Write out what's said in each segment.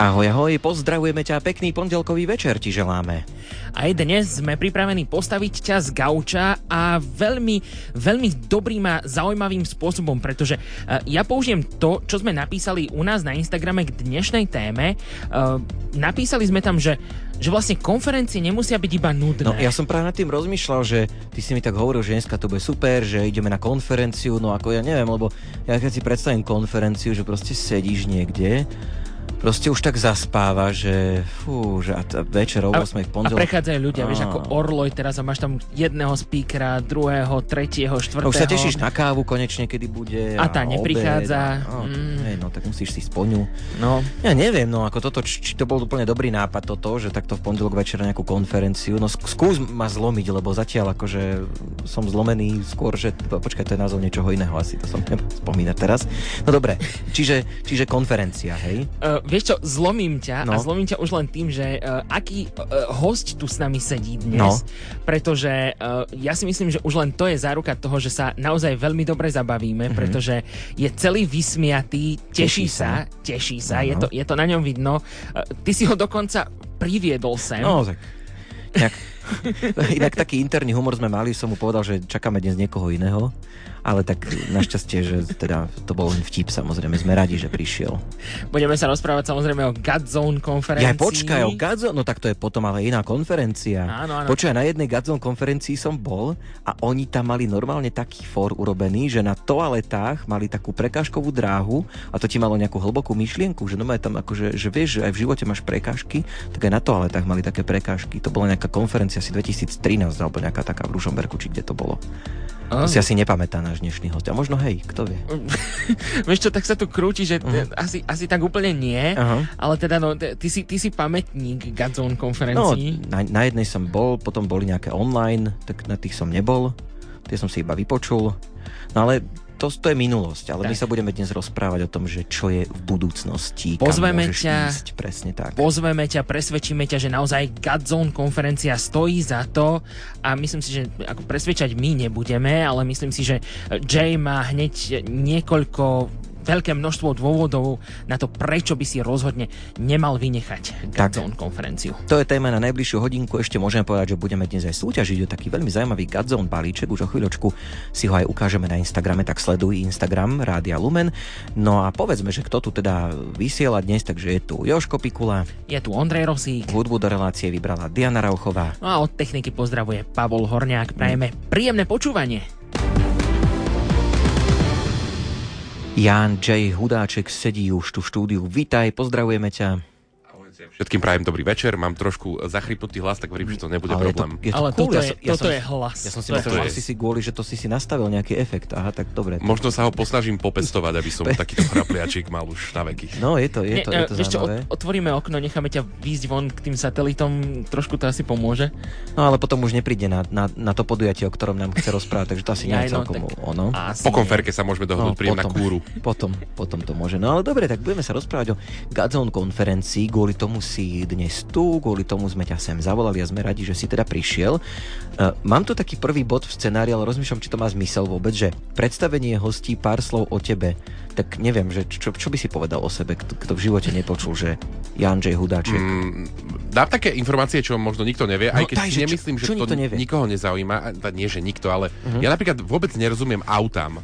Ahoj, ahoj, pozdravujeme ťa, pekný pondelkový večer ti želáme. Aj dnes sme pripravení postaviť ťa z gauča a veľmi, veľmi dobrým a zaujímavým spôsobom, pretože uh, ja použijem to, čo sme napísali u nás na Instagrame k dnešnej téme. Uh, napísali sme tam, že že vlastne konferencie nemusia byť iba nudné. No ja som práve nad tým rozmýšľal, že ty si mi tak hovoril, že dneska to bude super, že ideme na konferenciu, no ako ja neviem, lebo ja keď si predstavím konferenciu, že proste sedíš niekde proste už tak zaspáva, že fú, že a t- večer o 8 v pondelok. A prechádzajú ľudia, a... vieš, ako Orloj teraz a máš tam jedného speakera, druhého, tretieho, štvrtého. A už sa tešíš na kávu konečne, kedy bude. A, a tá neprichádza. A, no, mm. hej, no tak musíš si spoňu. No. Ja neviem, no ako toto, či to bol úplne dobrý nápad toto, že takto v pondelok večer nejakú konferenciu. No skús ma zlomiť, lebo zatiaľ akože som zlomený skôr, že počkaj, to je názov niečoho iného, asi to som spomínať teraz. No dobre, čiže, čiže konferencia, hej? Uh, vieš čo, zlomím ťa no. a zlomím ťa už len tým, že uh, aký uh, host tu s nami sedí dnes, no. pretože uh, ja si myslím, že už len to je záruka toho, že sa naozaj veľmi dobre zabavíme, mm-hmm. pretože je celý vysmiatý, teší, teší sa, sa, teší sa, no. je, to, je to na ňom vidno. Uh, ty si ho dokonca priviedol sem. No, tak nejak, inak taký interný humor sme mali, som mu povedal, že čakáme dnes niekoho iného ale tak našťastie, že teda to bol len vtip, samozrejme, sme radi, že prišiel. Budeme sa rozprávať samozrejme o Godzone konferencii. Ja počkaj, o Godzone, no tak to je potom ale iná konferencia. Áno, áno. Počkaj, na jednej Godzone konferencii som bol a oni tam mali normálne taký for urobený, že na toaletách mali takú prekážkovú dráhu a to ti malo nejakú hlbokú myšlienku, že no tam akože, že vieš, že aj v živote máš prekážky, tak aj na toaletách mali také prekážky. To bola nejaká konferencia asi 2013 alebo nejaká taká v Ružomberku, či kde to bolo. To si asi nepamätá náš dnešný host. A možno hej, kto vie. Vieš čo, tak sa tu krúti, že uh-huh. asi, asi tak úplne nie, uh-huh. ale teda no, ty si, ty si pamätník Godzone konferencií. No, na, na jednej som bol, potom boli nejaké online, tak na tých som nebol. Tie som si iba vypočul. No ale to, to je minulosť, ale tak. my sa budeme dnes rozprávať o tom, že čo je v budúcnosti, pozveme ťa, ísť, presne tak. Pozveme ťa, presvedčíme ťa, že naozaj Godzone konferencia stojí za to a myslím si, že ako presvedčať my nebudeme, ale myslím si, že Jay má hneď niekoľko veľké množstvo dôvodov na to, prečo by si rozhodne nemal vynechať Godzone konferenciu. To je téma na najbližšiu hodinku. Ešte môžeme povedať, že budeme dnes aj súťažiť o taký veľmi zaujímavý Godzone balíček. Už o chvíľočku si ho aj ukážeme na Instagrame, tak sleduj Instagram Rádia Lumen. No a povedzme, že kto tu teda vysiela dnes, takže je tu Joško Pikula. Je tu Ondrej Rosík. Hudbu do relácie vybrala Diana Rauchová. No a od techniky pozdravuje Pavol Horniak. Prajeme príjemné počúvanie. Jan J. Hudáček sedí už tu v štúdiu. Vítaj, pozdravujeme ťa. Všetkým prajem dobrý večer, mám trošku zachrypnutý hlas, tak verím, že to nebude ale problém. Je to, je to Ale cool. toto, je, ja toto som, je hlas. Ja som si myslel, že si si kvôli, že to si si nastavil nejaký efekt. Aha, tak dobre. Možno sa ho posnažím popestovať, aby som takýto chrapliačik mal už na veky. No, je to, je to, je to, je to čo, otvoríme okno, necháme ťa výjsť von k tým satelitom, trošku to asi pomôže. No, ale potom už nepríde na, na, na to podujatie, o ktorom nám chce rozprávať, takže to asi nie je no, celkom ono. Po konferke sa môžeme dohodnúť, no, príjem na kúru. Potom, potom to môže. No ale dobre, tak budeme sa rozprávať o Godzone konferencii, kvôli tomu si dnes tu, kvôli tomu sme ťa sem zavolali a sme radi, že si teda prišiel. Uh, mám tu taký prvý bod v scenári, ale rozmýšľam, či to má zmysel vôbec, že predstavenie hostí pár slov o tebe, tak neviem, že čo, čo by si povedal o sebe, kto, kto v živote nepočul, že Jan J. Hudáček. Mm, dám také informácie, čo možno nikto nevie, no, aj keď taj, si nemyslím, čo, čo že to nevie? nikoho nezaujíma, nie, že nikto, ale uh-huh. ja napríklad vôbec nerozumiem autám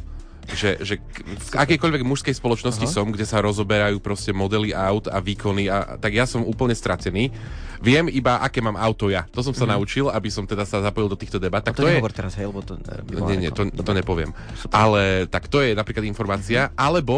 že, že v akejkoľvek mužskej spoločnosti Aha. som, kde sa rozoberajú proste modely aut a výkony, a, tak ja som úplne stratený. Viem iba, aké mám auto ja. To som sa mm. naučil, aby som teda sa zapojil do týchto debat. Tak to, to je... teraz, hej, lebo to... Nie, nie, to, to nepoviem. Super. Ale tak to je napríklad informácia. Mm-hmm. Alebo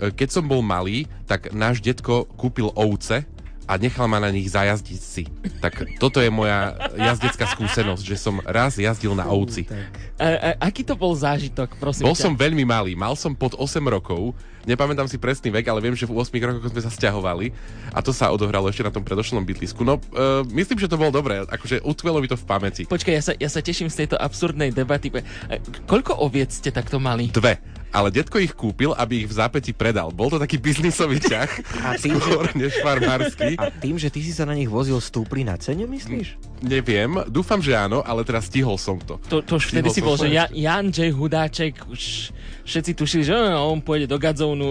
e, keď som bol malý, tak náš detko kúpil ovce a nechal ma na nich zajazdiť si. Tak toto je moja jazdecká skúsenosť, že som raz jazdil na ovci. A, a, aký to bol zážitok, prosím Bol ťa? som veľmi malý, mal som pod 8 rokov, nepamätám si presný vek, ale viem, že v 8 rokoch sme sa stiahovali a to sa odohralo ešte na tom predošlom bytlisku. No, uh, myslím, že to bolo dobré, akože utvelo mi to v pamäti. Počkaj, ja sa, ja sa teším z tejto absurdnej debaty. E, koľko oviec ste takto mali? Dve ale detko ich kúpil, aby ich v zápäti predal. Bol to taký biznisový ťah, a tým, skôr že... než farmársky. A tým, že ty si sa na nich vozil, stúpli na cene, myslíš? Neviem, dúfam, že áno, ale teraz stihol som to. To, to už vtedy si bol, že ja, Jan J. Hudáček, už všetci tušili, že on pôjde do Gadzónu.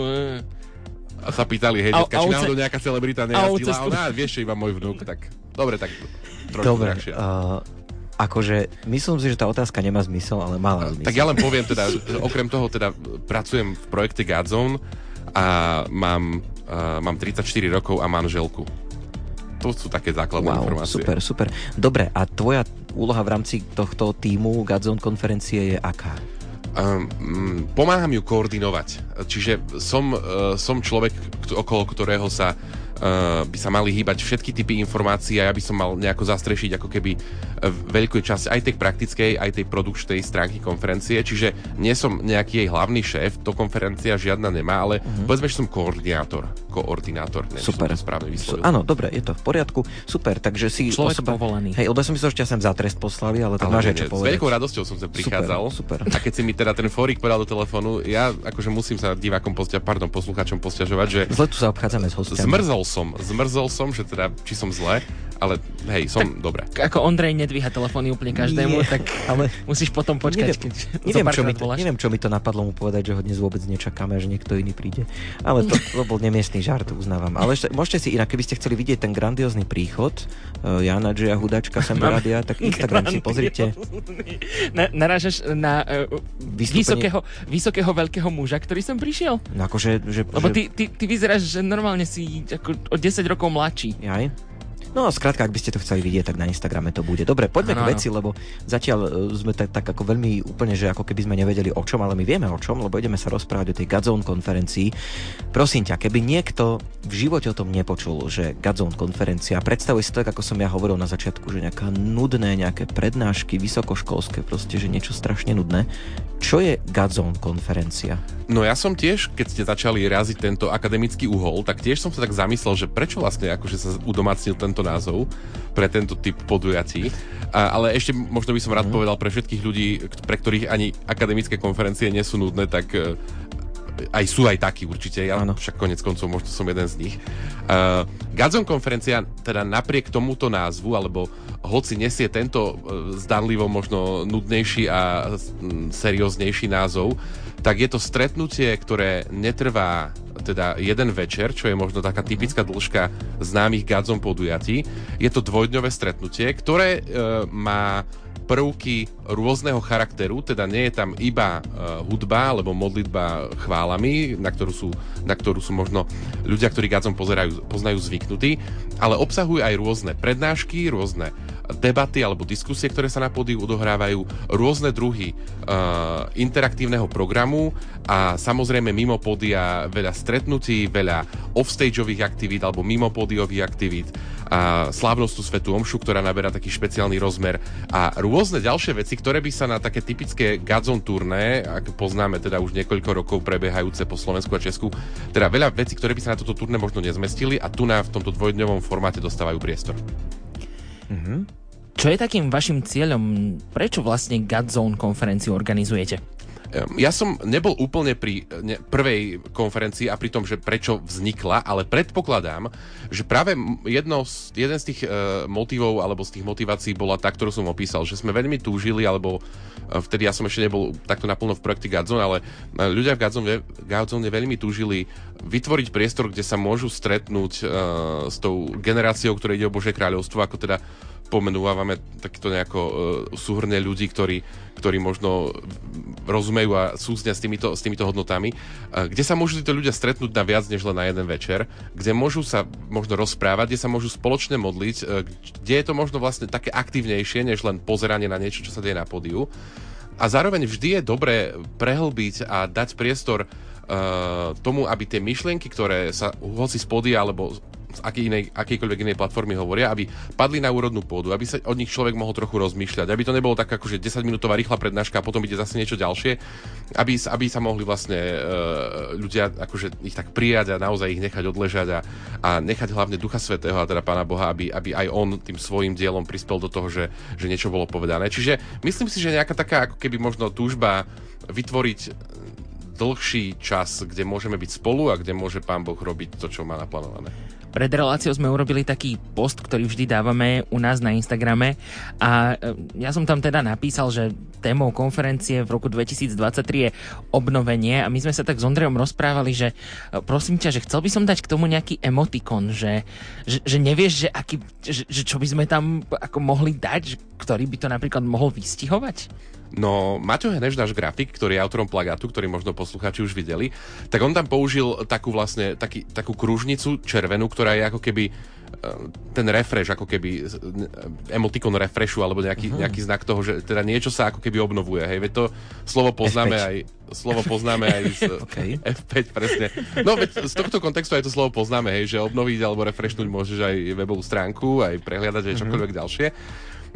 a sa pýtali, hej, detka, či náhodou nejaká celebrita nejazdila. A ona, vieš, iba môj vnúk, tak dobre, tak trošku Dobre, uh, akože myslím si, že tá otázka nemá zmysel, ale mala zmysel. Tak ja len poviem teda, okrem toho teda pracujem v projekte Godzone a mám, uh, mám 34 rokov a manželku. To sú také základné wow, informácie. Super, super. Dobre, a tvoja úloha v rámci tohto týmu Godzone konferencie je aká? Um, pomáham ju koordinovať. Čiže som, uh, som človek, okolo ktorého sa uh, by sa mali hýbať všetky typy informácií a ja by som mal nejako zastrešiť ako keby uh, veľkú časť aj tej praktickej, aj tej produkčnej stránky konferencie, čiže nie som nejaký jej hlavný šéf, to konferencia žiadna nemá, ale uh-huh. povedzme, že som koordinátor. Koordinátor, neviem, Super. to správne vyslovil. Áno, dobre, je to v poriadku. Super, takže si Človek osoba... povolený. Hej, lebo som myslel, že ťa sem za trest poslali, ale tak máš čo povedať. S veľkou radosťou som sem prichádzal. Super, super. A keď si mi teda ten fórik podal do telefónu, ja akože musím sa divákom postia, pardon, poslucháčom posťažovať, že... Zle tu sa obchádzame s hostiami. Zmrzol som, zmrzol som, že teda, či som zle, ale hej, som tak, dobre. Ako Ondrej nedvíha telefóny úplne každému, Nie, tak ale musíš potom počkať, neviem, keď neviem, čo mi to, neviem, čo mi to napadlo mu povedať, že ho dnes vôbec nečakáme, že niekto iný príde. Ale to, to bol nemiestný žart, uznávam. Ale ešte, môžete si inak, keby ste chceli vidieť ten grandiózny príchod uh, Jana Džia Hudačka sem do radia, tak Instagram si pozrite. Na, narážaš na uh, vysokého, vysokého veľkého muža, ktorý sem prišiel? No akože, že, Lebo ty, ty, ty vyzeráš, že normálne si ako o 10 rokov mladší. Jaj? No a skrátka, ak by ste to chceli vidieť, tak na Instagrame to bude. Dobre, poďme ano, k veci, lebo zatiaľ e, sme tak, tak ako veľmi úplne, že ako keby sme nevedeli o čom, ale my vieme o čom, lebo ideme sa rozprávať o tej Gadzone konferencii. Prosím ťa, keby niekto v živote o tom nepočul, že Gadzone konferencia, predstavuje si to tak, ako som ja hovoril na začiatku, že nejaká nudné, nejaké prednášky, vysokoškolské, proste, že niečo strašne nudné. Čo je Gadzone konferencia? No ja som tiež, keď ste začali raziť tento akademický uhol, tak tiež som sa tak zamyslel, že prečo vlastne akože sa udomácnil tento názov pre tento typ podujatí. A, ale ešte možno by som rád mm. povedal pre všetkých ľudí, pre ktorých ani akademické konferencie nie sú nudné, tak e, aj sú aj takí určite, ja ano. však konec koncov možno som jeden z nich. Uh, Gazon konferencia teda napriek tomuto názvu, alebo hoci nesie tento uh, zdanlivo možno nudnejší a um, serióznejší názov, tak je to stretnutie, ktoré netrvá teda jeden večer, čo je možno taká typická dĺžka známych Gadzom podujatí. Je to dvojdňové stretnutie, ktoré e, má prvky rôzneho charakteru, teda nie je tam iba uh, hudba alebo modlitba chválami, na ktorú sú, na ktorú sú možno ľudia, ktorí Gadzom pozerajú, poznajú zvyknutí, ale obsahujú aj rôzne prednášky, rôzne debaty alebo diskusie, ktoré sa na pódiu odohrávajú, rôzne druhy uh, interaktívneho programu a samozrejme mimo pódia veľa stretnutí, veľa offstageových aktivít alebo mimo pódiových aktivít a slávnostnú Svetu Omšu, ktorá naberá taký špeciálny rozmer a rôzne ďalšie veci, ktoré by sa na také typické Gadzon turné, ak poznáme teda už niekoľko rokov prebiehajúce po Slovensku a Česku, teda veľa vecí, ktoré by sa na toto turné možno nezmestili a tu na v tomto dvojdňovom formáte dostávajú priestor. Mm-hmm. Čo je takým vašim cieľom? Prečo vlastne Godzone konferenciu organizujete? Ja som nebol úplne pri ne, prvej konferencii a pri tom, že prečo vznikla, ale predpokladám, že práve jedno z, jeden z tých uh, motivov alebo z tých motivácií bola tá, ktorú som opísal, že sme veľmi túžili, alebo uh, vtedy ja som ešte nebol takto naplno v projekte Gadzone, ale uh, ľudia v Gadzone, Gadzone veľmi túžili vytvoriť priestor, kde sa môžu stretnúť uh, s tou generáciou, ktorá ide o Bože kráľovstvo, ako teda pomenúvame takto nejako uh, súhrne ľudí, ktorí, ktorí možno rozumejú a súznia s týmito, s týmito hodnotami, uh, kde sa môžu títo ľudia stretnúť na viac než len na jeden večer, kde môžu sa možno rozprávať, kde sa môžu spoločne modliť, uh, kde je to možno vlastne také aktívnejšie, než len pozeranie na niečo, čo sa deje na pódiu. A zároveň vždy je dobré prehlbiť a dať priestor uh, tomu, aby tie myšlienky, ktoré sa hoci z pódia alebo z akej inej, akejkoľvek inej platformy hovoria, aby padli na úrodnú pôdu, aby sa od nich človek mohol trochu rozmýšľať, aby to nebolo tak ako, že 10-minútová rýchla prednáška a potom ide zase niečo ďalšie, aby, aby sa mohli vlastne uh, ľudia akože ich tak prijať a naozaj ich nechať odležať a, a nechať hlavne Ducha Svetého a teda Pána Boha, aby, aby aj on tým svojim dielom prispel do toho, že, že niečo bolo povedané. Čiže myslím si, že nejaká taká ako keby možno túžba vytvoriť dlhší čas, kde môžeme byť spolu a kde môže Pán Boh robiť to, čo má naplánované. Pred reláciou sme urobili taký post, ktorý vždy dávame u nás na Instagrame a e, ja som tam teda napísal, že témou konferencie v roku 2023 je obnovenie a my sme sa tak s Ondrejom rozprávali, že e, prosím ťa, že chcel by som dať k tomu nejaký emotikon, že, že, že nevieš, že, aký, že, že čo by sme tam ako mohli dať, ktorý by to napríklad mohol vystihovať? No, Maťo Heneš, náš grafik, ktorý je autorom plagátu, ktorý možno poslucháči už videli, tak on tam použil takú vlastne, taký, takú kružnicu červenú, ktorá je ako keby e, ten refresh, ako keby emotikon refreshu, alebo nejaký, uh-huh. nejaký znak toho, že teda niečo sa ako keby obnovuje. Hej, veď to slovo poznáme F5. aj slovo poznáme aj z okay. F5, presne. No veď z tohto kontextu aj to slovo poznáme, hej, že obnoviť alebo refreshnúť môžeš aj webovú stránku, aj prehliadať aj čokoľvek uh-huh. ďalšie.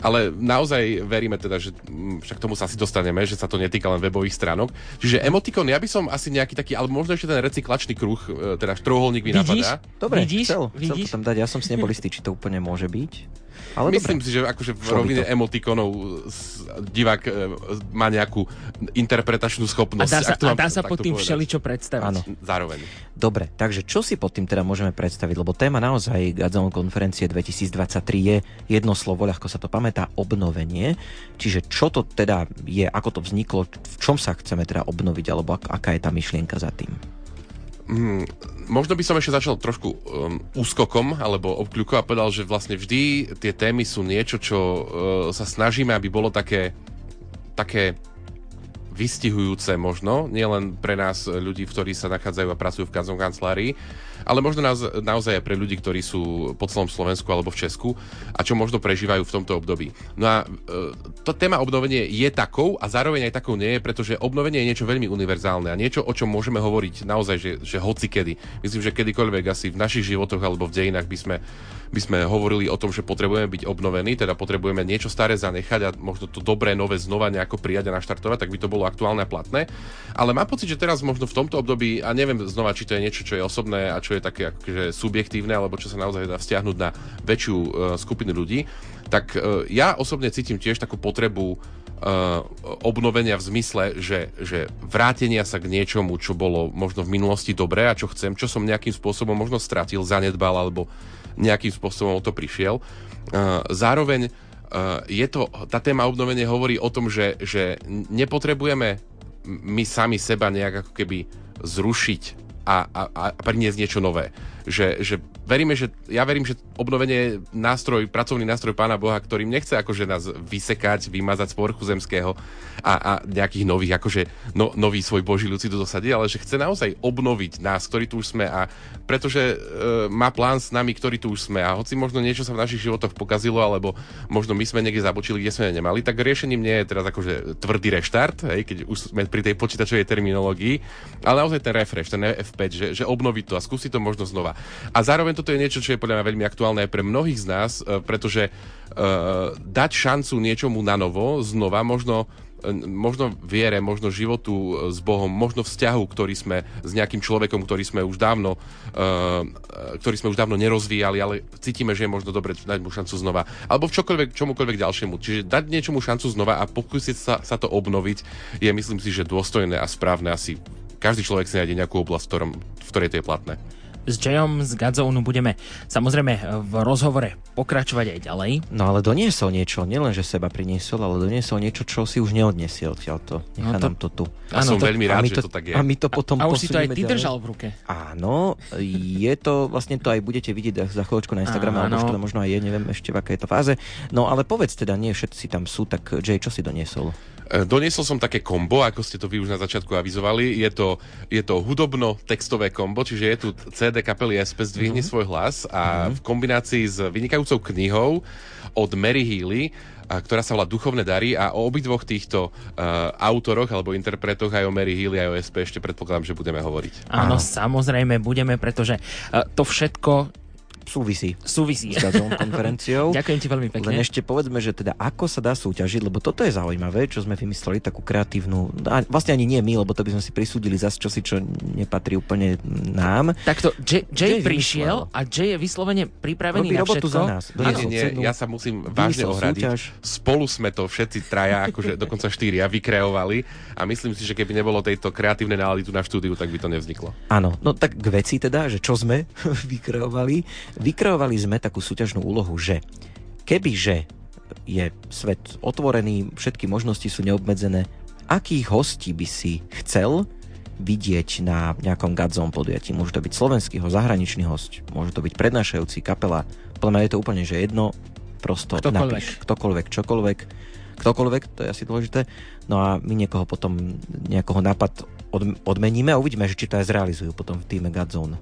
Ale naozaj veríme teda, že mm, však tomu sa asi dostaneme, že sa to netýka len webových stránok. Čiže emotikon, ja by som asi nejaký taký, alebo možno ešte ten recyklačný kruh, e, teda trojuholník mi napadá. Dobre, Vidíš? Chcel, chcel Vidíš? to tam dať, ja som si nebol istý, či to úplne môže byť. Ale Myslím dobre. si, že akože v rovine emotikonov divák e, má nejakú interpretačnú schopnosť. A dá sa, a dá sa pod tým všeličo predstaviť. Áno. Zároveň. Dobre, takže čo si pod tým teda môžeme predstaviť? Lebo téma naozaj Gazon konferencie 2023 je jedno slovo, ľahko sa to pamätá, obnovenie. Čiže čo to teda je, ako to vzniklo, v čom sa chceme teda obnoviť, alebo aká je tá myšlienka za tým? Hmm, možno by som ešte začal trošku um, úskokom alebo obkľukom a povedal, že vlastne vždy tie témy sú niečo, čo uh, sa snažíme, aby bolo také, také vystihujúce možno, nielen pre nás ľudí, ktorí sa nachádzajú a pracujú v kancelárii, ale možno naoz, naozaj aj pre ľudí, ktorí sú po celom Slovensku alebo v Česku a čo možno prežívajú v tomto období. No a e, to téma obnovenie je takou a zároveň aj takou nie je, pretože obnovenie je niečo veľmi univerzálne a niečo, o čom môžeme hovoriť naozaj, že, že hoci kedy. Myslím, že kedykoľvek asi v našich životoch alebo v dejinách by sme by sme hovorili o tom, že potrebujeme byť obnovení, teda potrebujeme niečo staré zanechať a možno to dobré, nové znova nejako prijať a naštartovať, tak by to bolo aktuálne a platné. Ale mám pocit, že teraz možno v tomto období, a neviem znova, či to je niečo, čo je osobné a čo je také akože subjektívne, alebo čo sa naozaj dá vzťahnuť na väčšiu uh, skupinu ľudí, tak uh, ja osobne cítim tiež takú potrebu Uh, obnovenia v zmysle, že, že vrátenia sa k niečomu, čo bolo možno v minulosti dobré a čo chcem, čo som nejakým spôsobom možno stratil, zanedbal alebo nejakým spôsobom o to prišiel. Uh, zároveň uh, je to, tá téma obnovenie hovorí o tom, že, že nepotrebujeme my sami seba nejak ako keby zrušiť a, a, a priniesť niečo nové. Že, že veríme, že, ja verím, že obnovenie je nástroj, pracovný nástroj Pána Boha, ktorým nechce akože nás vysekať, vymazať z porchu zemského a, a nejakých nových, akože no, nový svoj Boží ľudí tu dosadiť, ale že chce naozaj obnoviť nás, ktorí tu už sme a pretože e, má plán s nami, ktorí tu už sme a hoci možno niečo sa v našich životoch pokazilo, alebo možno my sme niekde zabočili, kde sme nemali, tak riešením nie je teraz akože tvrdý reštart, hej, keď už sme pri tej počítačovej terminológii, ale naozaj ten refresh, ten F5, že, že obnoviť to a skúsiť to možno znova. A zároveň toto je niečo, čo je podľa mňa veľmi aktuálne aj pre mnohých z nás, e, pretože uh, dať šancu niečomu na novo, znova, možno e, možno viere, možno životu s Bohom, možno vzťahu, ktorý sme s nejakým človekom, ktorý sme už dávno, uh, ktorý sme už dávno nerozvíjali, ale cítime, že je možno dobre dať mu šancu znova. Alebo v čokoľvek, čomukoľvek ďalšiemu. Čiže dať niečomu šancu znova a pokúsiť sa, sa to obnoviť je, myslím si, že dôstojné a správne asi. Každý človek si nájde nejakú oblasť, v, ktorom, v ktorej to je platné s Jayom z Gadzónu budeme samozrejme v rozhovore pokračovať aj ďalej. No ale doniesol niečo, nielen že seba priniesol, ale doniesol niečo, čo si už neodnesiel. To. Nechá no to, nám to tu. Ja som to, veľmi rád, to, že to tak je. A my to potom A, a už si to aj ty ďalej. držal v ruke. Áno, je to, vlastne to aj budete vidieť za chvíľočku na Instagrame, alebo už to možno aj je, neviem ešte v akej je to fáze. No ale povedz teda, nie všetci tam sú, tak Jay, čo si doniesol? E, doniesol som také kombo, ako ste to vy už na začiatku avizovali. Je to, je to hudobno-textové kombo, čiže je tu CD kapely SP Zdvihni mm-hmm. svoj hlas a mm-hmm. v kombinácii s vynikajúcou knihou od Mary Healy, a, ktorá sa volá Duchovné dary a o obidvoch týchto uh, autoroch alebo interpretoch aj o Mary Healy aj o SP ešte predpokladám, že budeme hovoriť. Áno, Áno. samozrejme budeme, pretože uh, to všetko súvisí. Súvisí. S konferenciou. Ďakujem ti veľmi pekne. Len ešte povedzme, že teda ako sa dá súťažiť, lebo toto je zaujímavé, čo sme vymysleli, takú kreatívnu, a vlastne ani nie my, lebo to by sme si prisúdili zase čosi, čo nepatrí úplne nám. Takto, Jay, Jay, Jay prišiel vymyslel. a Jay je vyslovene pripravený Robí na robotu všetko. za nás. Nie, nie, ja sa musím vážne ohradiť. Súťaž. Spolu sme to všetci traja, akože dokonca štyria, vykreovali a myslím si, že keby nebolo tejto kreatívnej nálady tu na štúdiu, tak by to nevzniklo. Áno, no tak k veci teda, že čo sme vykreovali. Vykreovali sme takú súťažnú úlohu, že kebyže je svet otvorený, všetky možnosti sú neobmedzené, akých hostí by si chcel vidieť na nejakom Gadzom podujatí. Môže to byť slovenský host, zahraničný host, môže to byť prednášajúci kapela. Podľa mňa je to úplne že jedno, prosto ktokoľvek. napíš ktokoľvek, čokoľvek, ktokoľvek, to je asi dôležité. No a my niekoho potom, nejakého nápad odmeníme a uvidíme, že či to aj zrealizujú potom v týme Godzone.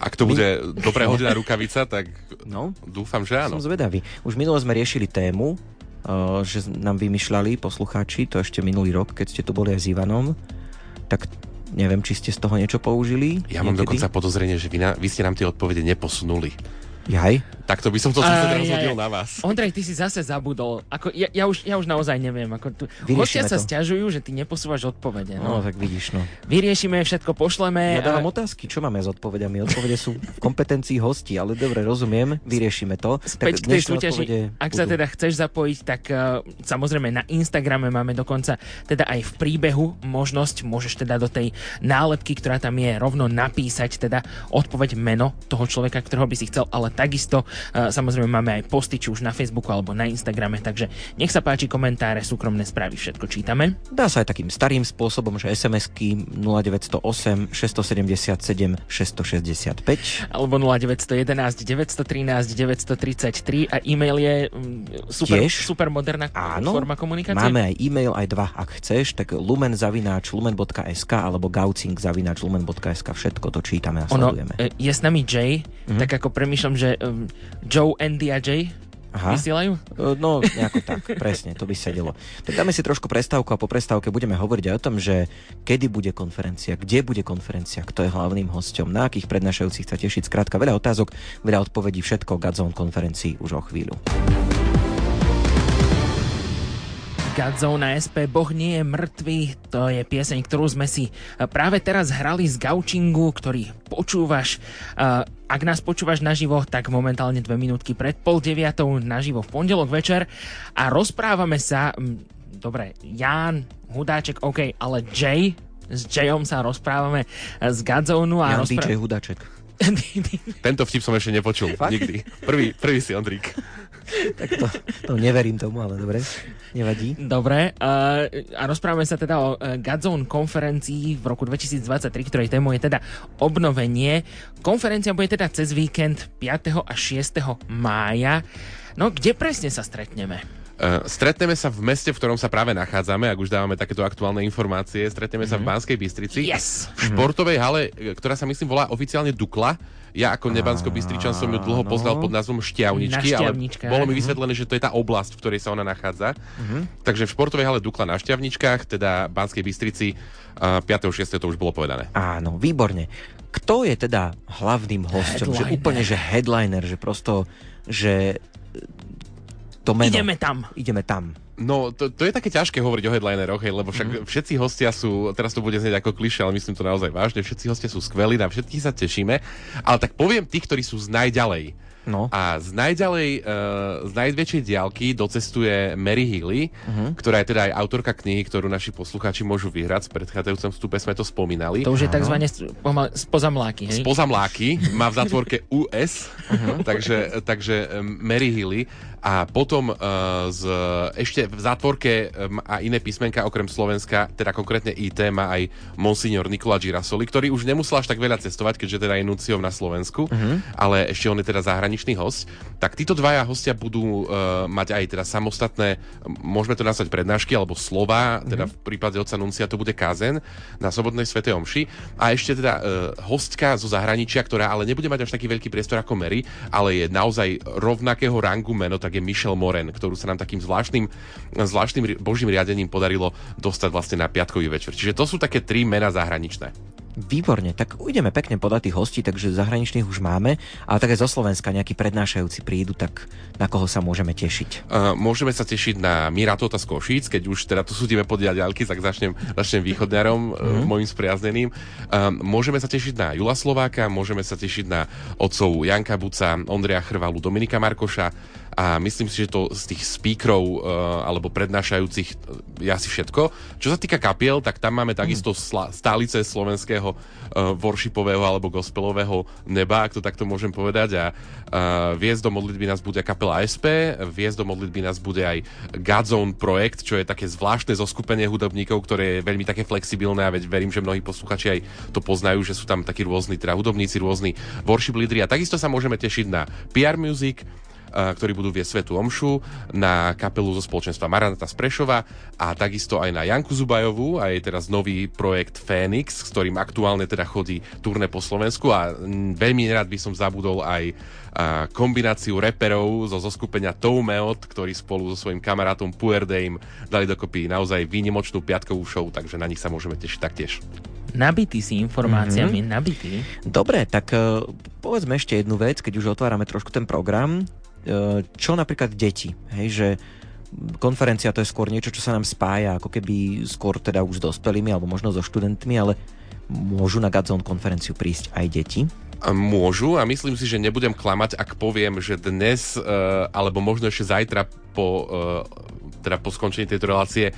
Ak to bude My... dobre hodená rukavica, tak no, dúfam, že áno. Som zvedavý. Už minule sme riešili tému, uh, že nám vymýšľali poslucháči, to ešte minulý rok, keď ste tu boli aj s Ivanom, tak neviem, či ste z toho niečo použili. Ja niekedy? mám dokonca podozrenie, že vy, na, vy ste nám tie odpovede neposunuli. Jaj? Takto by som to zase teraz hodil na vás. Ondrej, ty si zase zabudol. Ako, ja, ja, už, ja už naozaj neviem. Ako tu, hostia sa stiažujú, že ty neposúvaš odpovede. No. no tak vidíš, no. Vyriešime, všetko pošleme. Ja dávam a... otázky, čo máme s odpovediami? Odpovede sú v kompetencii hostí, ale dobre, rozumiem, vyriešime to. Späť tak k tej súťaži, ak budú. sa teda chceš zapojiť, tak uh, samozrejme na Instagrame máme dokonca teda aj v príbehu možnosť, môžeš teda do tej nálepky, ktorá tam je, rovno napísať teda odpoveď meno toho človeka, ktorého by si chcel, ale takisto Samozrejme máme aj posty, či už na Facebooku alebo na Instagrame, takže nech sa páči komentáre, súkromné správy, všetko čítame. Dá sa aj takým starým spôsobom, že SMS-ky 0908 677 665 alebo 0911 913 933 a e-mail je mm, super, Tiež? super moderná Áno, forma komunikácie. Máme aj e-mail, aj dva, ak chceš, tak lumenzavináč lumen.sk alebo gaucing zavináč lumen.sk, všetko to čítame a sledujeme. Ono, e, je s nami Jay, mm-hmm. tak ako premýšľam, že Joe, Andy a Jay Aha. vysielajú? No, nejako tak, presne, to by sedelo. Tak dáme si trošku prestávku a po prestávke budeme hovoriť aj o tom, že kedy bude konferencia, kde bude konferencia, kto je hlavným hostom, na akých prednášajúcich sa tešiť. Skrátka, veľa otázok, veľa odpovedí, všetko o Godzone konferencii už o chvíľu. Godzone SP Boh nie je mŕtvý, to je pieseň, ktorú sme si práve teraz hrali z Gaučingu, ktorý počúvaš. Ak nás počúvaš naživo, tak momentálne dve minútky pred pol deviatou naživo v pondelok večer a rozprávame sa, dobre, Jan, Hudáček, OK, ale Jay, s Jayom sa rozprávame z Godzone a Jan. DJ Hudáček. Tento vtip som ešte nepočul. Fakt? Nikdy. Prvý, prvý si, Ondrík. Tak to, to neverím tomu, ale dobre, nevadí. Dobre, uh, a rozprávame sa teda o uh, Godzone konferencii v roku 2023, ktorej tému je teda obnovenie. Konferencia bude teda cez víkend 5. a 6. mája. No, kde presne sa stretneme? Uh, stretneme sa v meste, v ktorom sa práve nachádzame, ak už dávame takéto aktuálne informácie. Stretneme mm-hmm. sa v mhm. Banskej Bystrici. Yes. V športovej hale, ktorá sa myslím volá oficiálne Dukla. Ja ako nebansko bystričan som ju dlho poznal pod názvom Šťavničky, ale bolo mi vysvetlené, že to je tá oblasť, v ktorej sa ona nachádza. Uh-huh. Takže v športovej hale Dukla na Šťavničkách, teda Banskej Bystrici, 5. 6. to už bolo povedané. Áno, výborne. Kto je teda hlavným hostom? Že úplne, že headliner, že prosto, že to meno. Ideme tam. Ideme tam. No, to, to je také ťažké hovoriť o headlineroch, hej, lebo však mm. všetci hostia sú, teraz to bude znieť ako kliše, ale myslím to naozaj vážne, všetci hostia sú skvelí, na všetkých sa tešíme, ale tak poviem tých, ktorí sú z najďalej. No. A z najďalej, uh, z najväčšej diálky docestuje Mary Healy, uh-huh. ktorá je teda aj autorka knihy, ktorú naši poslucháči môžu vyhrať. V predchádzajúcom vstupe sme to spomínali. To už je tzv. spoza mláky, hej? Spoza mláky, má v zátvorke US, uh-huh. takže, takže Mary Healy a potom uh, z, ešte v zátvorke um, a iné písmenka okrem Slovenska, teda konkrétne IT, má aj monsignor Nikola Girasoli, ktorý už nemusel až tak veľa cestovať, keďže teda je nunciom na Slovensku, uh-huh. ale ešte on je teda zahraničný host. Tak títo dvaja hostia budú uh, mať aj teda samostatné, môžeme to nazvať prednášky alebo slova, uh-huh. teda v prípade oca nuncia to bude kázen na sobotnej svete omši. A ešte teda hostka zo zahraničia, ktorá ale nebude mať až taký veľký priestor ako Mary, ale je naozaj rovnakého rangu meno, tak tak je Michel Moren, ktorú sa nám takým zvláštnym, zvláštnym božím riadením podarilo dostať vlastne na piatkový večer. Čiže to sú také tri mena zahraničné. Výborne, tak ujdeme pekne podať tých hostí, takže zahraničných už máme, ale tak aj zo Slovenska nejakí prednášajúci prídu, tak na koho sa môžeme tešiť? Uh, môžeme sa tešiť na Miratota z Košíc, keď už teda tu súdime pod ďalky, tak začnem, začnem východňarom, mm. uh, môjim spriazneným. Uh, môžeme sa tešiť na Jula Slováka, môžeme sa tešiť na otcov Janka Buca, Ondreja Chrvalu, Dominika Markoša, a myslím si, že to z tých speakerov uh, alebo prednášajúcich je asi všetko. Čo sa týka kapiel, tak tam máme takisto sla- stálice slovenského uh, worshipového alebo gospelového neba, ak to takto môžem povedať. A uh, viesť do modlitby nás bude kapela SP, viesť do modlitby nás bude aj Godzone projekt, čo je také zvláštne zoskupenie hudobníkov, ktoré je veľmi také flexibilné a veď verím, že mnohí posluchači aj to poznajú, že sú tam takí rôzni teda hudobníci, rôzni worship lídry a takisto sa môžeme tešiť na PR Music, ktorí budú viesť Svetu Omšu, na kapelu zo spoločenstva Maranata z Prešova a takisto aj na Janku Zubajovú a jej teraz nový projekt Fénix, s ktorým aktuálne teda chodí turné po Slovensku a veľmi nerad by som zabudol aj kombináciu reperov zo zoskupenia Toumeot, ktorí spolu so svojím kamarátom Puerdame dali dokopy naozaj výnimočnú piatkovú show, takže na nich sa môžeme tešiť taktiež. Nabitý si informáciami, mm-hmm. nabitý. Dobre, tak uh, povedzme ešte jednu vec, keď už otvárame trošku ten program. E, čo napríklad deti, hej, že konferencia to je skôr niečo, čo sa nám spája, ako keby skôr teda už s dospelými alebo možno so študentmi, ale môžu na Gadzone konferenciu prísť aj deti? Môžu a myslím si, že nebudem klamať, ak poviem, že dnes, e, alebo možno ešte zajtra po, e, teda po skončení tejto relácie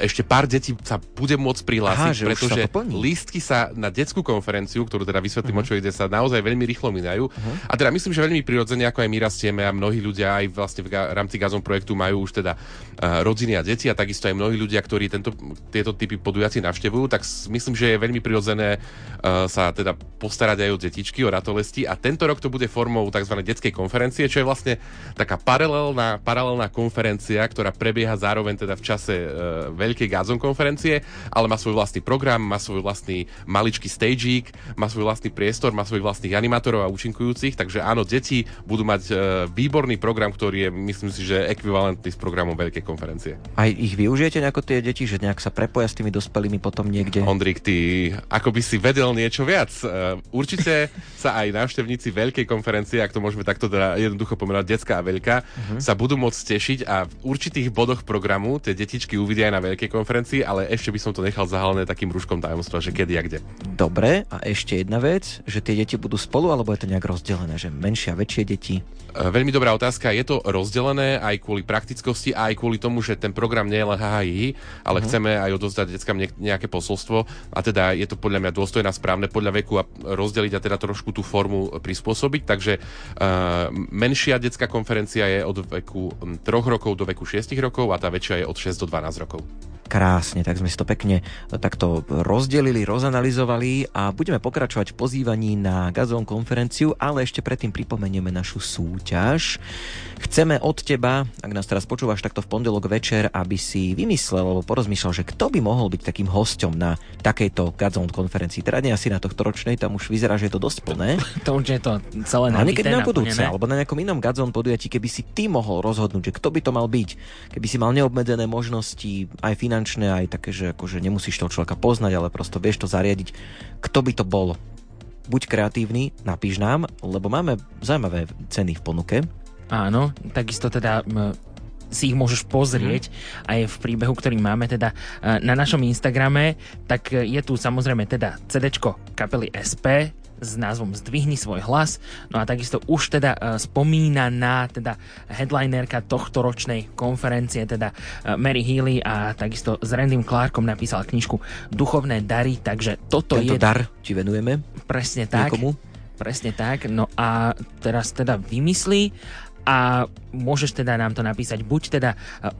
ešte pár detí sa bude môcť prihlásiť, Aha, pretože sa lístky sa na detskú konferenciu, ktorú teda vysvetlím, uh-huh. o čo ide, sa naozaj veľmi rýchlo minajú. Uh-huh. A teda myslím, že veľmi prirodzene, ako aj my rastieme a mnohí ľudia aj vlastne v rámci Gazom projektu majú už teda uh, rodiny a deti a takisto aj mnohí ľudia, ktorí tento, tieto typy podujatí navštevujú, tak myslím, že je veľmi prirodzené uh, sa teda postarať aj o detičky, o ratolesti a tento rok to bude formou tzv. detskej konferencie, čo je vlastne taká paralelná, paralelná konferencia, ktorá prebieha zároveň teda v čase uh, veľkej Gazon konferencie, ale má svoj vlastný program, má svoj vlastný maličký stagík, má svoj vlastný priestor, má svojich vlastných animátorov a účinkujúcich, takže áno, deti budú mať e, výborný program, ktorý je, myslím si, že ekvivalentný s programom veľkej konferencie. A ich využijete nejako tie deti, že nejak sa prepoja s tými dospelými potom niekde? Ondrik, ty ako by si vedel niečo viac. E, určite sa aj návštevníci veľkej konferencie, ak to môžeme takto teda jednoducho pomenovať, detská a veľká, uh-huh. sa budú môcť tešiť a v určitých bodoch programu tie detičky uvidia aj na veľkej konferencii, ale ešte by som to nechal zahalené takým rúškom tajomstva, že kedy a kde. Dobre, a ešte jedna vec, že tie deti budú spolu, alebo je to nejak rozdelené, že menšie a väčšie deti? E, veľmi dobrá otázka. Je to rozdelené aj kvôli praktickosti a aj kvôli tomu, že ten program nie je len HHI, ale uh-huh. chceme aj odozdať deckám nejaké posolstvo a teda je to podľa mňa dôstojná správne podľa veku a rozdeliť a teda trošku tú formu prispôsobiť. Takže uh, menšia detská konferencia je od veku 3 rokov do veku 6 rokov a tá väčšia je od 6 do 12 rokov. Krásne, tak sme si to pekne takto rozdelili, rozanalizovali a budeme pokračovať v pozývaní na Gazón konferenciu, ale ešte predtým pripomenieme našu súťaž. Chceme od teba, ak nás teraz počúvaš takto v pondelok večer, aby si vymyslel alebo porozmýšľal, že kto by mohol byť takým hosťom na takejto Gazón konferencii. Teda nie asi na tohto ročnej, tam už vyzerá, že je to dosť plné. to už je to celé na niekedy na budúce, alebo na nejakom inom Gazón podujatí, keby si ty mohol rozhodnúť, že kto by to mal byť, keby si mal neobmedzené možnosti, aj finančné, aj také, že akože nemusíš toho človeka poznať, ale prosto vieš to zariadiť. Kto by to bol? Buď kreatívny, napíš nám, lebo máme zaujímavé ceny v ponuke. Áno, takisto teda si ich môžeš pozrieť mm. aj v príbehu, ktorý máme teda e, na našom Instagrame, tak je tu samozrejme teda CD kapely SP, s názvom Zdvihni svoj hlas. No a takisto už teda uh, spomína na teda headlinerka tohto ročnej konferencie, teda uh, Mary Healy a takisto s Randym Clarkom napísala knižku Duchovné dary, takže toto Tento je... dar ti venujeme? Presne tak. Niekomu? Presne tak. No a teraz teda vymyslí a môžeš teda nám to napísať buď teda e,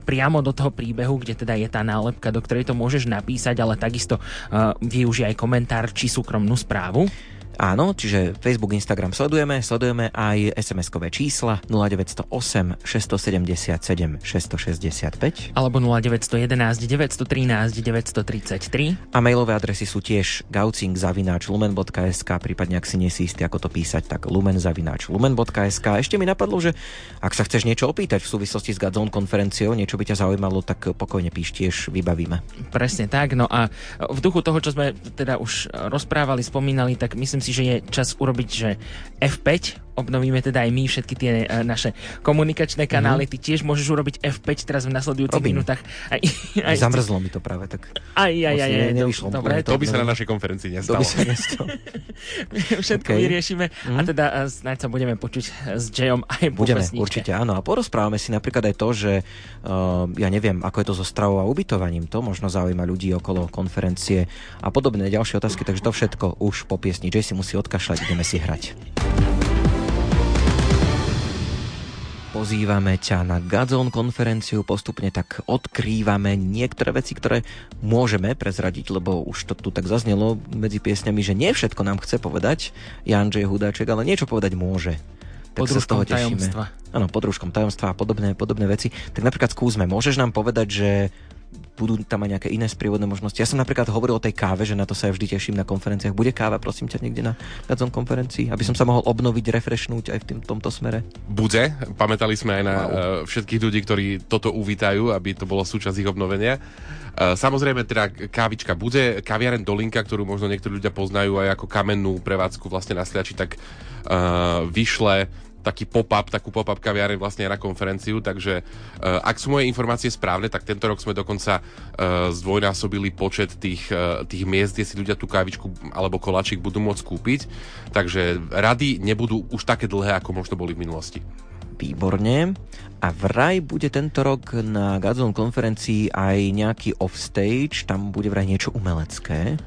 priamo do toho príbehu, kde teda je tá nálepka, do ktorej to môžeš napísať, ale takisto uh, využij aj komentár či súkromnú správu. Áno, čiže Facebook, Instagram sledujeme, sledujeme aj SMS-kové čísla 0908 677 665 alebo 0911 913 933 a mailové adresy sú tiež gaucing.lumen.sk prípadne ak si nie si istý, ako to písať, tak lumen.lumen.sk Ešte mi napadlo, že ak sa chceš niečo opýtať v súvislosti s Gadzone konferenciou, niečo by ťa zaujímalo, tak pokojne píš, tiež vybavíme. Presne tak, no a v duchu toho, čo sme teda už rozprávali, spomínali, tak myslím si, že je čas urobiť, že F5 obnovíme teda aj my všetky tie uh, naše komunikačné kanály. Mm-hmm. Ty tiež môžeš urobiť F5 teraz v nasledujúcich Robím. minútach. Aj, aj, Zamrzlo mi to práve tak. Aj, aj, aj, aj, nevyšlo. Dobre, to, to by sa na našej konferencii nestalo. To by sa nestalo. Všetko okay. vyriešime mm-hmm. a mhm. teda uh, snáď sa budeme počuť s Jayom aj po Budeme, pesničke. určite áno. A porozprávame si napríklad aj to, že uh, ja neviem, ako je to so stravou a ubytovaním. To možno zaujíma ľudí okolo konferencie a podobné ďalšie otázky, takže to všetko už po piesni. Jay si musí odkašľať, ideme si hrať. Pozývame ťa na Gazon konferenciu, postupne tak odkrývame niektoré veci, ktoré môžeme prezradiť, lebo už to tu tak zaznelo medzi piesňami, že nie všetko nám chce povedať Janžej Hudáček, ale niečo povedať môže. Tak pod sa z toho tešíme. tajomstva. Áno, pod tajomstva a podobné, podobné veci. Tak napríklad skúsme, môžeš nám povedať, že budú tam aj nejaké iné sprievodné možnosti. Ja som napríklad hovoril o tej káve, že na to sa ja vždy teším na konferenciách. Bude káva, prosím ťa, niekde na Gazon konferencii, aby som sa mohol obnoviť, refreshnúť aj v tým, tomto smere? Bude. Pamätali sme aj na wow. uh, všetkých ľudí, ktorí toto uvítajú, aby to bolo súčasť ich obnovenia. Uh, samozrejme, teda kávička bude. Kaviaren Dolinka, ktorú možno niektorí ľudia poznajú aj ako kamennú prevádzku vlastne na Sliači, tak uh, vyšle taký pop-up, takú pop-up kaviareň vlastne na konferenciu, takže uh, ak sú moje informácie správne, tak tento rok sme dokonca uh, zdvojnásobili počet tých, uh, tých miest, kde si ľudia tú kávičku alebo koláčik budú môcť kúpiť, takže rady nebudú už také dlhé, ako možno boli v minulosti. Výborne. A vraj bude tento rok na Gazon konferencii aj nejaký offstage, tam bude vraj niečo umelecké.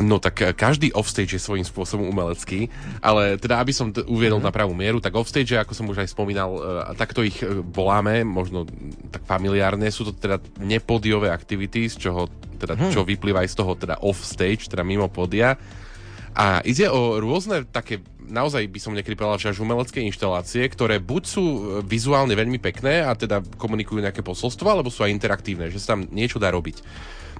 No tak eh, každý offstage je svojím spôsobom umelecký, ale teda aby som t- uviedol mm. na pravú mieru, tak offstage, ako som už aj spomínal, uh, takto ich uh, voláme, možno tak familiárne, sú to teda nepodiové aktivity, z čoho teda, mm. čo vyplýva aj z toho teda offstage, teda mimo podia. A ide o rôzne také, naozaj by som niekedy povedal, že až umelecké inštalácie, ktoré buď sú vizuálne veľmi pekné a teda komunikujú nejaké posolstvo, alebo sú aj interaktívne, že sa tam niečo dá robiť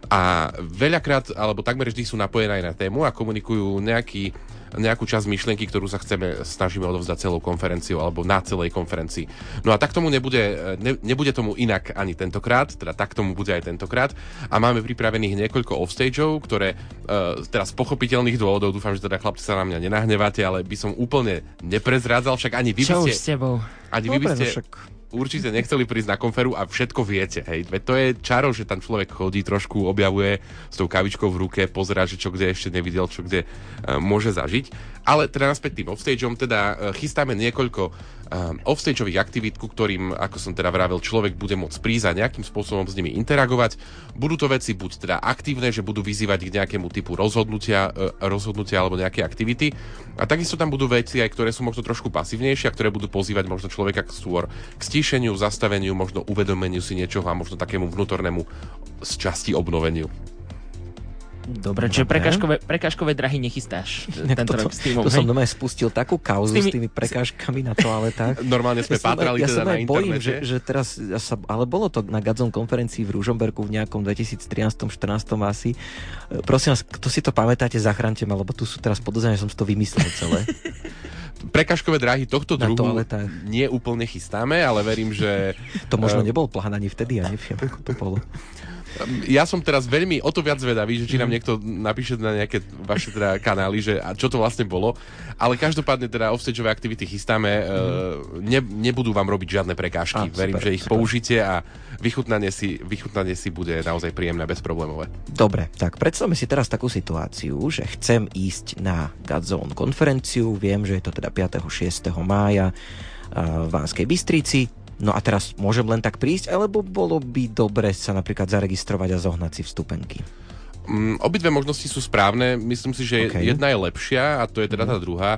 a veľakrát, alebo takmer vždy sú napojené aj na tému a komunikujú nejaký, nejakú časť myšlienky, ktorú sa chceme, snažíme odovzdať celou konferenciou alebo na celej konferencii. No a tak tomu nebude, ne, nebude tomu inak ani tentokrát, teda tak tomu bude aj tentokrát a máme pripravených niekoľko offstageov, ktoré uh, teraz z pochopiteľných dôvodov, dúfam, že teda chlapci sa na mňa nenahnevate, ale by som úplne neprezrádzal, však ani vy by ste... Čo s tebou? Ani vy by ste... No však určite nechceli prísť na konferu a všetko viete. Hej. To je čaro, že tam človek chodí trošku, objavuje s tou kavičkou v ruke, pozerá, že čo kde ešte nevidel, čo kde uh, môže zažiť. Ale teda naspäť tým offstageom, teda uh, chystáme niekoľko uh, offstageových aktivít, ku ktorým, ako som teda vravel, človek bude môcť prísť a nejakým spôsobom s nimi interagovať. Budú to veci buď teda aktívne, že budú vyzývať k nejakému typu rozhodnutia, uh, rozhodnutia alebo nejaké aktivity. A takisto tam budú veci aj, ktoré sú možno trošku pasívnejšie a ktoré budú pozývať možno človeka k stôr k stíšeniu, zastaveniu, možno uvedomeniu si niečoho a možno takému vnútornému z časti obnoveniu. Dobre, čiže prekážkové, prekážkové drahy nechystáš ne, tento to, rok s týmom, To hej? som doma spustil takú kauzu s tými, s tými prekážkami na toaletách. Normálne sme ja pátrali ja teda na internete. bojím, že, že teraz, ja sa, ale bolo to na Gadzon konferencii v Ružomberku v nejakom 2013-14 asi. E, prosím vás, kto si to pamätáte, zachránte ma, lebo tu sú teraz podozrenia, že som si to vymyslel celé. prekažkové dráhy tohto druhu nie úplne chystáme, ale verím, že... To možno nebol plán ani vtedy, ja neviem, ako to bolo. Ja som teraz veľmi o to viac vedavý, že či nám mhm. niekto napíše na nejaké vaše teda kanály, že a čo to vlastne bolo. Ale každopádne teda offstageové aktivity chystáme. Mm. Ne, nebudú vám robiť žiadne prekážky. A, Verím, super, že ich super. použite a vychutnanie si, vychutnanie si bude naozaj príjemné, bezproblémové. Dobre, tak predstavme si teraz takú situáciu, že chcem ísť na Godzone konferenciu. Viem, že je to teda 5. 6. mája v Vánskej Bystrici No a teraz môžem len tak prísť, alebo bolo by dobre sa napríklad zaregistrovať a zohnať si vstupenky? Mm, obidve možnosti sú správne. Myslím si, že okay. jedna je lepšia a to je teda tá mhm. druhá.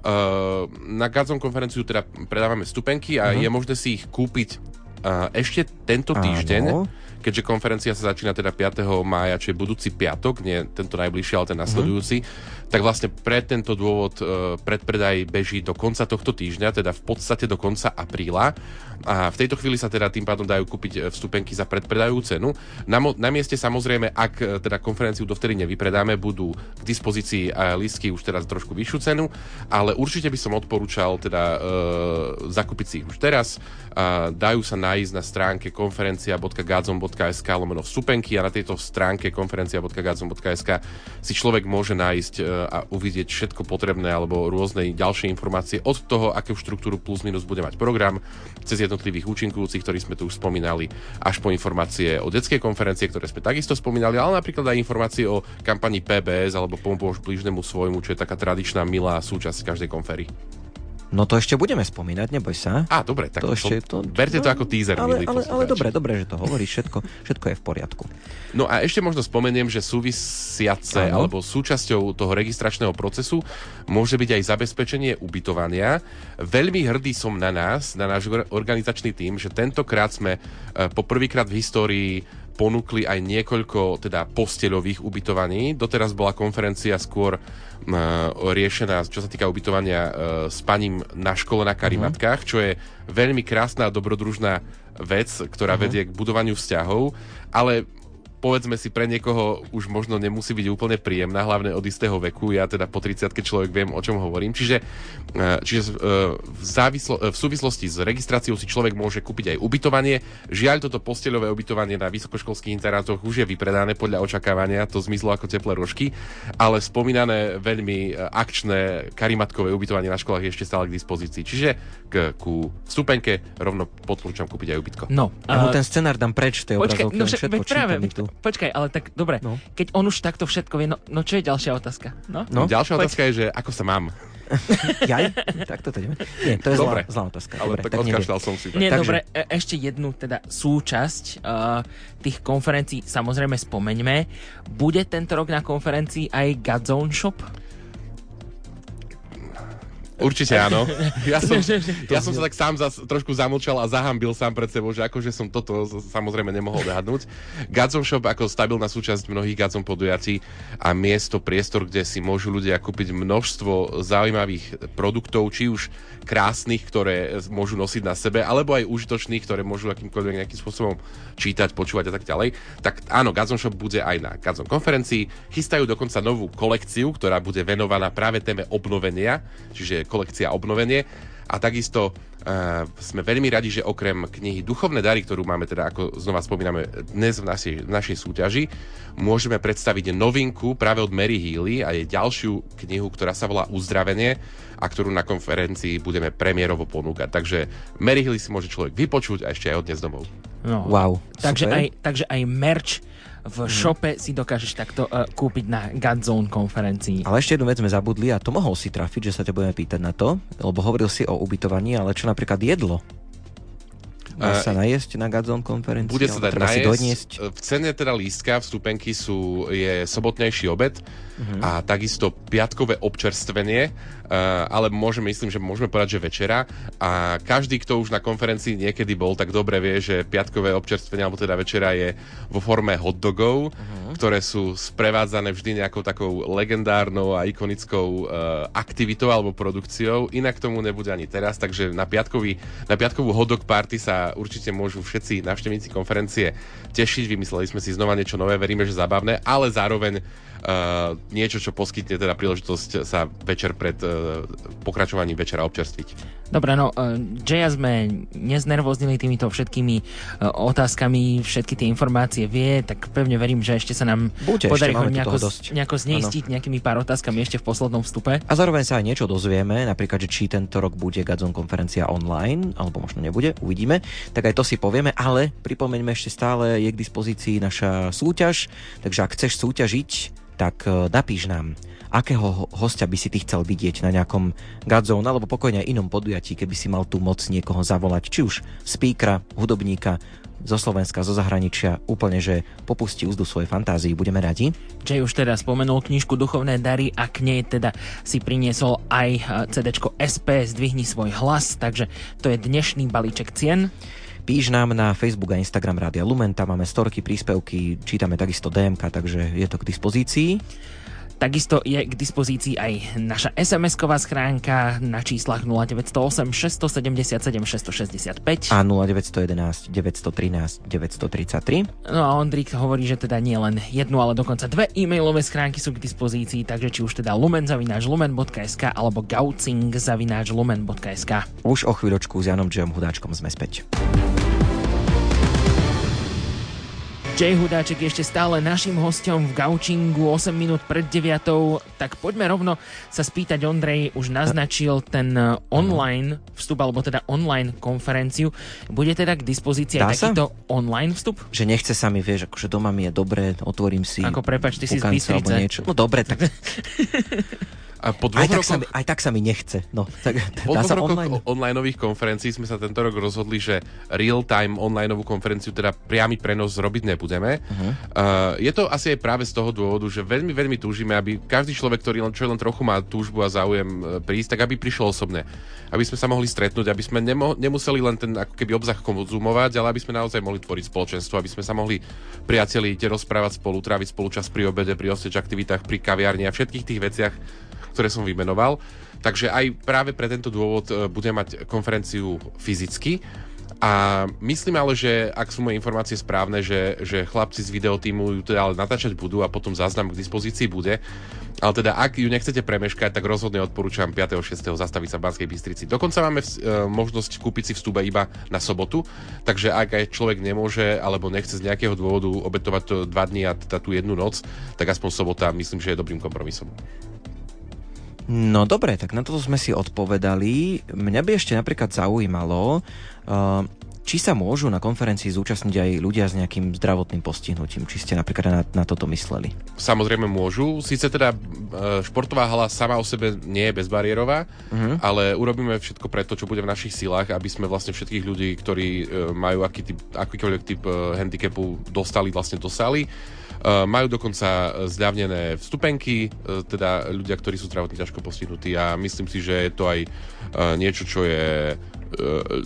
Uh, na Gazon konferenciu teda predávame vstupenky a uh-huh. je možné si ich kúpiť uh, ešte tento týždeň. Áno keďže konferencia sa začína teda 5. mája, čiže budúci piatok, nie tento najbližší, ale ten nasledujúci, mm. Tak vlastne pre tento dôvod e, predpredaj beží do konca tohto týždňa, teda v podstate do konca apríla. A v tejto chvíli sa teda tým pádom dajú kúpiť e, vstupenky za predpredajovú cenu. Na, mo- na mieste samozrejme, ak e, teda konferenciu dovtedy nevypredáme, budú k dispozícii aj listky už teraz trošku vyššiu cenu, ale určite by som odporúčal teda e, zakúpiť si ich už teraz. A dajú sa nájsť na stránke konferencia.gadzom.sk lomeno vstupenky a na tejto stránke konferencia.gadzom.sk si človek môže nájsť e, a uvidieť všetko potrebné alebo rôzne ďalšie informácie od toho, akú štruktúru plus minus bude mať program, cez jednotlivých účinkujúcich, ktorí sme tu už spomínali, až po informácie o detskej konferencie, ktoré sme takisto spomínali, ale napríklad aj informácie o kampani PBS alebo pomôž blížnemu svojmu, čo je taká tradičná milá súčasť každej konfery. No to ešte budeme spomínať, neboj sa. Á, dobre, tak to ešte, to, berte to ako teaser, ale, milí ale, ale dobre, dobre, že to hovoríš, všetko, všetko je v poriadku. No a ešte možno spomeniem, že súvisiace ano. alebo súčasťou toho registračného procesu môže byť aj zabezpečenie ubytovania. Veľmi hrdý som na nás, na náš organizačný tým, že tentokrát sme e, poprvýkrát v histórii ponúkli aj niekoľko teda posteľových ubytovaní. Doteraz bola konferencia skôr uh, riešená, čo sa týka ubytovania uh, s paním na škole na Karimatkách, čo je veľmi krásna a dobrodružná vec, ktorá uh-huh. vedie k budovaniu vzťahov, ale povedzme si pre niekoho už možno nemusí byť úplne príjemná, hlavne od istého veku. Ja teda po 30 človek viem, o čom hovorím. Čiže, e, čiže e, v, závislo, v súvislosti s registráciou si človek môže kúpiť aj ubytovanie. Žiaľ, toto posteľové ubytovanie na vysokoškolských internátoch už je vypredané podľa očakávania, to zmizlo ako teplé rožky, ale spomínané veľmi e, akčné karimatkové ubytovanie na školách je ešte stále k dispozícii. Čiže k, ku stupenke rovno podporúčam kúpiť aj ubytko. No, ja mu ten scenár dám preč v tej Počkej, no všetko práve, tu. Počkaj, ale tak dobre, no. keď on už takto všetko vie, no, no čo je ďalšia otázka? No? No? Ďalšia Poď. otázka je, že ako sa mám? Jaj? Tak to ideme. Nie, to je dobre. zlá, zlá otázka. Ale dobre, tak, tak som si. Nie, Takže... dobre, e, ešte jednu teda súčasť uh, tých konferencií samozrejme spomeňme. Bude tento rok na konferencii aj Godzone Shop? Určite áno. Ja som, ja som sa tak sám zas, trošku zamlčal a zahambil sám pred sebou, že akože som toto samozrejme nemohol odhadnúť. Gadzom Shop ako stabilná súčasť mnohých Gadzom podujatí a miesto, priestor, kde si môžu ľudia kúpiť množstvo zaujímavých produktov, či už krásnych, ktoré môžu nosiť na sebe, alebo aj užitočných, ktoré môžu akýmkoľvek nejakým spôsobom čítať, počúvať a tak ďalej. Tak áno, Gadzom Shop bude aj na Gadzom konferencii. Chystajú dokonca novú kolekciu, ktorá bude venovaná práve téme obnovenia, čiže kolekcia obnovenie. A takisto uh, sme veľmi radi, že okrem knihy Duchovné dary, ktorú máme teda, ako znova spomíname, dnes v našej, v našej súťaži, môžeme predstaviť novinku práve od Mary Healy a je ďalšiu knihu, ktorá sa volá Uzdravenie a ktorú na konferencii budeme premiérovo ponúkať. Takže Mary Healy si môže človek vypočuť a ešte aj odnes domov. No. Wow. Takže aj, takže aj merch v mm. šope si dokážeš takto uh, kúpiť na Godzone konferencii. Ale ešte jednu vec sme zabudli a to mohol si trafiť, že sa ťa budeme pýtať na to, lebo hovoril si o ubytovaní, ale čo napríklad jedlo? Dá sa najesť na Godzone konferencii? Bude sa dať najesť. V cene teda lístka vstupenky sú, je sobotnejší obed uh-huh. a takisto piatkové občerstvenie Uh, ale môžeme, myslím, že môžeme povedať, že večera a každý, kto už na konferencii niekedy bol, tak dobre vie, že piatkové občerstvenie alebo teda večera je vo forme hotdogov, uh-huh. ktoré sú sprevádzané vždy nejakou takou legendárnou a ikonickou uh, aktivitou alebo produkciou. Inak tomu nebude ani teraz, takže na, piatkový, na piatkovú hotdog party sa určite môžu všetci navštevníci konferencie tešiť. Vymysleli sme si znova niečo nové, veríme, že zábavné, ale zároveň uh, niečo, čo poskytne teda príležitosť sa večer pred uh, pokračovaním večera občerstviť. Dobre, no uh, Jaya sme neznervoznili týmito všetkými uh, otázkami, všetky tie informácie vie, tak pevne verím, že ešte sa nám Buďte, podarí ho nejako, nejako zneistiť ano. nejakými pár otázkami ešte v poslednom vstupe. A zároveň sa aj niečo dozvieme, napríklad, že či tento rok bude Gadzon konferencia online, alebo možno nebude, uvidíme. Tak aj to si povieme, ale pripomeňme ešte stále je k dispozícii naša súťaž, takže ak chceš súťažiť, tak e, napíš nám, akého hostia by si ty chcel vidieť na nejakom Godzone alebo pokojne inom podujatí, keby si mal tú moc niekoho zavolať, či už speakera, hudobníka, zo Slovenska, zo zahraničia, úplne, že popustí úzdu svojej fantázii, budeme radi. Jay už teda spomenul knižku Duchovné dary a k nej teda si priniesol aj e, CD SP Zdvihni svoj hlas, takže to je dnešný balíček cien. Píš nám na Facebook a Instagram Rádia Lumen, tam máme storky, príspevky, čítame takisto DMK, takže je to k dispozícii. Takisto je k dispozícii aj naša SMS-ková schránka na číslach 0908 677 665 a 0911 913 933. No a Ondrik hovorí, že teda nie len jednu, ale dokonca dve e-mailové schránky sú k dispozícii, takže či už teda lumen.lumen.sk alebo gaucing.lumen.sk Už o chvíľočku s Janom Džem Hudáčkom sme späť. Jay Hudáček ešte stále našim hostom v Gaučingu 8 minút pred 9. Tak poďme rovno sa spýtať, Ondrej už naznačil ten eh, online vstup, alebo teda online konferenciu. Bude teda k dispozícii aj takýto online vstup? Že nechce sa mi, vieš, akože doma mi je dobre, otvorím si Ako prepač, ty si z Bystrice. No dobre, tak A po aj, tak sa mi, aj tak sa mi nechce. No, tak, po dvoch rokoch online? onlineových konferencií sme sa tento rok rozhodli, že real-time onlineovú konferenciu, teda priamy prenos robiť nebudeme. Uh-huh. Uh, je to asi aj práve z toho dôvodu, že veľmi, veľmi túžime, aby každý človek, ktorý len, čo len trochu má túžbu a záujem e, prísť, tak aby prišiel osobne. Aby sme sa mohli stretnúť, aby sme nemo, nemuseli len ten ako keby obzah konzumovať, ale aby sme naozaj mohli tvoriť spoločenstvo, aby sme sa mohli priateliť, rozprávať spolu, tráviť spolu čas pri obede, pri osteč aktivitách, pri kaviarni a všetkých tých veciach, ktoré som vymenoval. Takže aj práve pre tento dôvod e, budem mať konferenciu fyzicky. A myslím ale, že ak sú moje informácie správne, že, že chlapci z videotímu ju teda ale natáčať budú a potom záznam k dispozícii bude. Ale teda, ak ju nechcete premeškať, tak rozhodne odporúčam 5. 6. zastaviť sa v Banskej Bystrici. Dokonca máme v, e, možnosť kúpiť si vstup iba na sobotu, takže ak aj človek nemôže alebo nechce z nejakého dôvodu obetovať to dva dní a teda tú jednu noc, tak aspoň sobota myslím, že je dobrým kompromisom. No dobre, tak na toto sme si odpovedali. Mňa by ešte napríklad zaujímalo, uh, či sa môžu na konferencii zúčastniť aj ľudia s nejakým zdravotným postihnutím? Či ste napríklad na, na toto mysleli? Samozrejme môžu. Sice teda uh, športová hala sama o sebe nie je bezbariérová, uh-huh. ale urobíme všetko preto, čo bude v našich silách, aby sme vlastne všetkých ľudí, ktorí uh, majú aký typ, akýkoľvek typ handicapu, dostali vlastne do sály Eh, majú dokonca zľavnené vstupenky, eh, teda ľudia, ktorí sú zdravotne ťažko postihnutí a myslím si, že je to aj eh, niečo, čo je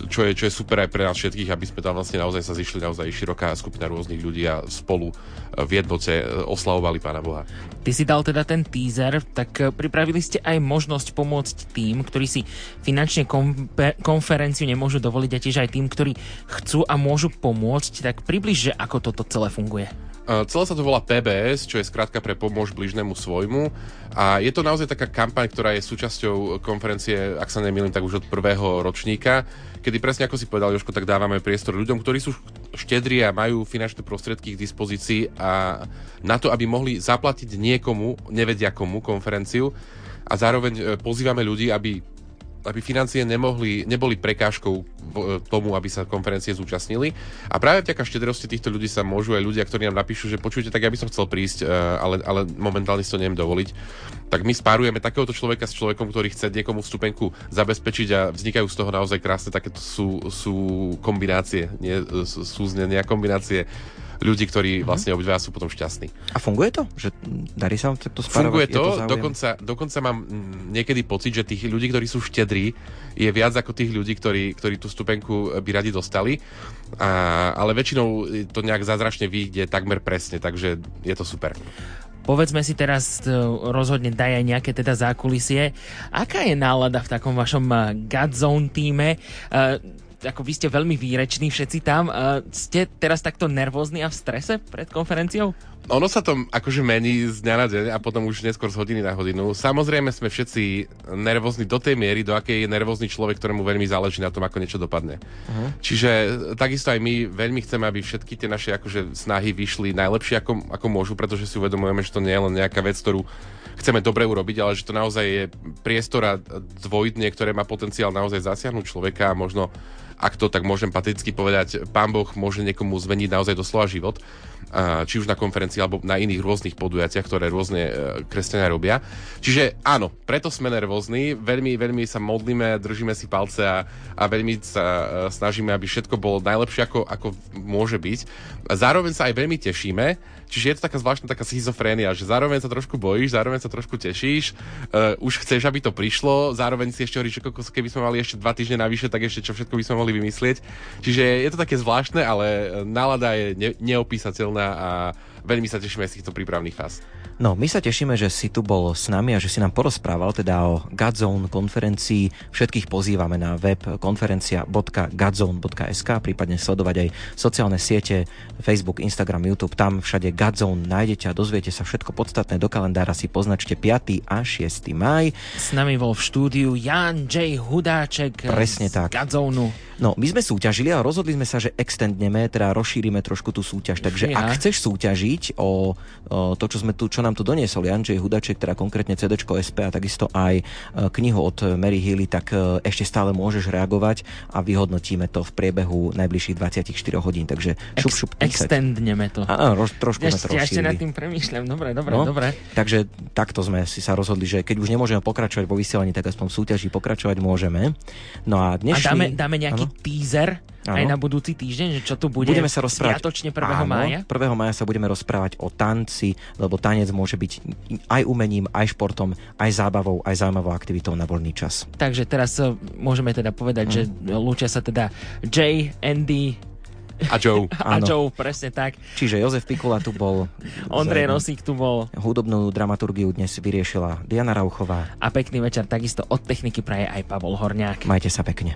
čo je, čo je super aj pre nás všetkých, aby sme tam vlastne naozaj sa zišli naozaj široká skupina rôznych ľudí a spolu v jednote oslavovali Pána Boha. Ty si dal teda ten teaser, tak pripravili ste aj možnosť pomôcť tým, ktorí si finančne konferenciu nemôžu dovoliť a tiež aj tým, ktorí chcú a môžu pomôcť, tak približ, že ako toto celé funguje. Celé sa to volá PBS, čo je skrátka pre pomôž bližnému svojmu. A je to naozaj taká kampaň, ktorá je súčasťou konferencie, ak sa nemýlim, tak už od prvého ročníka, kedy presne ako si povedal Joško, tak dávame priestor ľuďom, ktorí sú štedri a majú finančné prostriedky k dispozícii a na to, aby mohli zaplatiť niekomu, nevedia komu, konferenciu a zároveň e, pozývame ľudí, aby aby financie nemohli, neboli prekážkou e, tomu, aby sa konferencie zúčastnili. A práve vďaka štedrosti týchto ľudí sa môžu aj ľudia, ktorí nám napíšu, že počujte, tak ja by som chcel prísť, e, ale, ale momentálne si to neviem dovoliť. Tak my spárujeme takéhoto človeka s človekom, ktorý chce niekomu vstupenku zabezpečiť a vznikajú z toho naozaj krásne takéto sú, sú kombinácie, nie, sú znenia kombinácie ľudí, ktorí mm-hmm. vlastne obidva sú potom šťastní. A funguje to? Že darí sa vám takto spárovať? Funguje to, to dokonca, dokonca mám niekedy pocit, že tých ľudí, ktorí sú štedrí, je viac ako tých ľudí, ktorí, ktorí tú stupenku by radi dostali. A, ale väčšinou to nejak zázračne vyjde takmer presne, takže je to super. Povedzme si teraz e, rozhodne daj aj nejaké teda zákulisie. Aká je nálada v takom vašom e, Godzone týme? Ako vy ste veľmi výreční všetci tam. Uh, ste teraz takto nervózni a v strese pred konferenciou? Ono sa to akože mení z dňa na deň a potom už neskôr z hodiny na hodinu. Samozrejme sme všetci nervózni do tej miery, do akej je nervózny človek, ktorému veľmi záleží na tom, ako niečo dopadne. Uh-huh. Čiže takisto aj my veľmi chceme, aby všetky tie naše akože snahy vyšli najlepšie, ako, ako môžu, pretože si uvedomujeme, že to nie je len nejaká vec, ktorú chceme dobre urobiť, ale že to naozaj je priestor a dvojitne, ktoré má potenciál naozaj zasiahnuť človeka a možno ak to tak môžem pateticky povedať, pán Boh môže niekomu zmeniť naozaj doslova život, či už na konferencii alebo na iných rôznych podujatiach, ktoré rôzne e, kresťania robia. Čiže áno, preto sme nervózni, veľmi, veľmi sa modlíme, držíme si palce a, a veľmi sa e, snažíme, aby všetko bolo najlepšie, ako, ako môže byť. Zároveň sa aj veľmi tešíme, Čiže je to taká zvláštna taká schizofrénia, že zároveň sa trošku bojíš, zároveň sa trošku tešíš, uh, už chceš, aby to prišlo, zároveň si ešte hovoríš, keby sme mali ešte dva týždne navyše, tak ešte čo všetko by sme mohli vymyslieť. Čiže je to také zvláštne, ale nálada je ne- neopísateľná a veľmi sa tešíme z týchto prípravných fáz. No, my sa tešíme, že si tu bol s nami a že si nám porozprával teda o Godzone konferencii. Všetkých pozývame na web konferencia.godzone.sk, prípadne sledovať aj sociálne siete Facebook, Instagram, YouTube. Tam všade Godzone nájdete a dozviete sa všetko podstatné. Do kalendára si poznačte 5. a 6. maj. S nami bol v štúdiu Jan J. Hudáček Presne z tak. Godzone. No, my sme súťažili a rozhodli sme sa, že extendneme, teda rozšírime trošku tú súťaž. Takže ja. ak chceš súťažiť o, o to, čo, sme tu, čo nám tu doniesol Jančej Hudaček, teda konkrétne CD SP a takisto aj e, knihu od Mary Healy, tak e, ešte stále môžeš reagovať a vyhodnotíme to v priebehu najbližších 24 hodín. Takže šup, šup, Ex- extendneme to. Áno, roz, trošku ešte, sme to ešte nad tým premýšľam. Dobre, dobre, no, dobre. Takže takto sme si sa rozhodli, že keď už nemôžeme pokračovať vo vysielaní, tak aspoň v súťaži pokračovať môžeme. No a dnešný... A dáme, dáme nejaký teaser Ano. aj na budúci týždeň, že čo tu bude budeme sa rozprávať, 1. Áno, mája? 1. mája sa budeme rozprávať o tanci, lebo tanec môže byť aj umením, aj športom, aj zábavou, aj zaujímavou aktivitou na voľný čas. Takže teraz eh, môžeme teda povedať, mm. že lúčia sa teda Jay, Andy, a Joe. A Joe, presne tak. Čiže Jozef Pikula tu bol. Ondrej Rosík tu bol. Hudobnú dramaturgiu dnes vyriešila Diana Rauchová. A pekný večer takisto od techniky praje aj Pavol Horňák. Majte sa pekne.